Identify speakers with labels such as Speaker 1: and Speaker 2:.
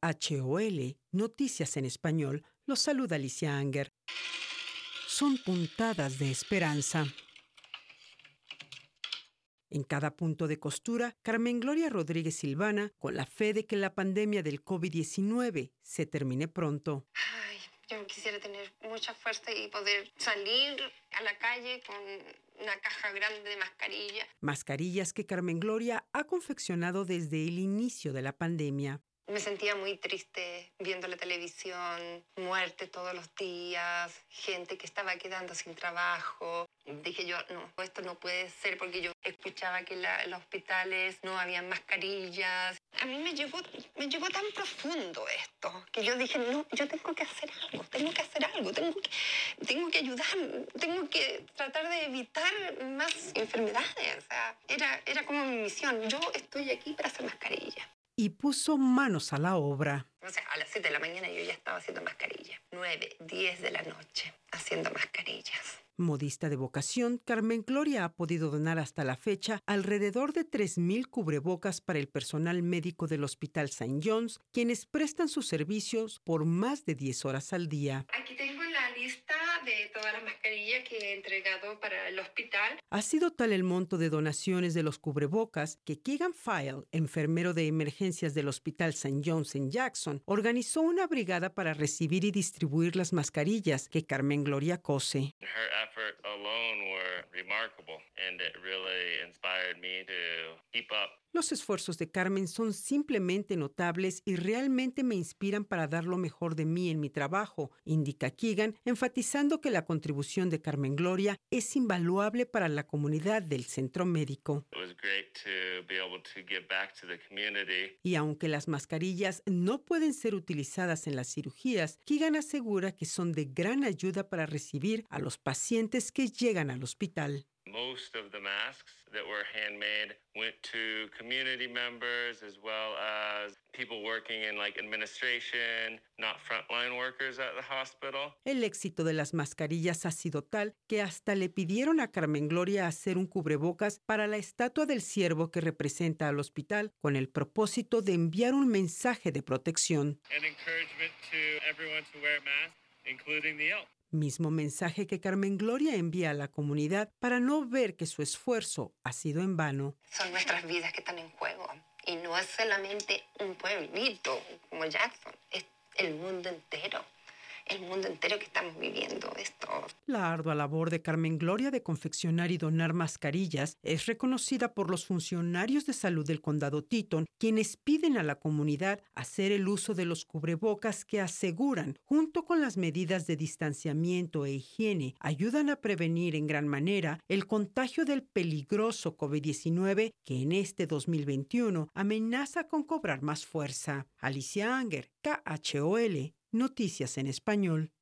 Speaker 1: KHOL, Noticias en Español, los saluda Alicia Anger. Son puntadas de esperanza. En cada punto de costura, Carmen Gloria Rodríguez Silvana, con la fe de que la pandemia del COVID-19 se termine pronto.
Speaker 2: Ay, yo quisiera tener mucha fuerza y poder salir a la calle con una caja grande de mascarillas.
Speaker 1: Mascarillas que Carmen Gloria ha confeccionado desde el inicio de la pandemia.
Speaker 2: Me sentía muy triste viendo la televisión, muerte todos los días, gente que estaba quedando sin trabajo. Dije yo, no, esto no puede ser porque yo escuchaba que en los hospitales no había mascarillas. A mí me llegó, me llegó tan profundo esto que yo dije, no, yo tengo que hacer algo, tengo que hacer algo, tengo que, tengo que ayudar, tengo que tratar de evitar más enfermedades. O sea, era, era como mi misión. Yo estoy aquí para hacer mascarillas
Speaker 1: y puso manos a la obra.
Speaker 2: O sea, a las 7 de la mañana yo ya estaba haciendo mascarillas. 9, 10 de la noche haciendo mascarillas.
Speaker 1: Modista de vocación, Carmen Gloria ha podido donar hasta la fecha alrededor de 3.000 cubrebocas para el personal médico del Hospital St. John's, quienes prestan sus servicios por más de 10 horas al día.
Speaker 2: Aquí tengo de todas las mascarillas que he entregado para el hospital.
Speaker 1: Ha sido tal el monto de donaciones de los cubrebocas que Keegan File, enfermero de emergencias del Hospital St. John's en Jackson, organizó una brigada para recibir y distribuir las mascarillas que Carmen Gloria cose.
Speaker 3: Her efforts alone were remarkable, and it really inspired me to.
Speaker 1: Los esfuerzos de Carmen son simplemente notables y realmente me inspiran para dar lo mejor de mí en mi trabajo, indica Keegan, enfatizando que la contribución de Carmen Gloria es invaluable para la comunidad del centro médico. Y aunque las mascarillas no pueden ser utilizadas en las cirugías, Keegan asegura que son de gran ayuda para recibir a los pacientes que llegan al hospital.
Speaker 3: Most of the masks that were handmade went to community members as well as people working in like administration, not frontline workers at the hospital.
Speaker 1: El éxito de las mascarillas ha sido tal que hasta le pidieron a Carmen Gloria hacer un cubrebocas para la estatua del ciervo que representa al hospital con el propósito de enviar un mensaje de protección.
Speaker 3: And encouragement to everyone to wear masks, including the elk.
Speaker 1: Mismo mensaje que Carmen Gloria envía a la comunidad para no ver que su esfuerzo ha sido en vano.
Speaker 2: Son nuestras vidas que están en juego. Y no es solamente un pueblito como Jackson, es el mundo entero. El mundo entero que estamos viviendo esto.
Speaker 1: La ardua labor de Carmen Gloria de confeccionar y donar mascarillas es reconocida por los funcionarios de salud del condado Teton, quienes piden a la comunidad hacer el uso de los cubrebocas que aseguran, junto con las medidas de distanciamiento e higiene, ayudan a prevenir en gran manera el contagio del peligroso COVID-19 que en este 2021 amenaza con cobrar más fuerza. Alicia Anger, KHOL, Noticias en Español.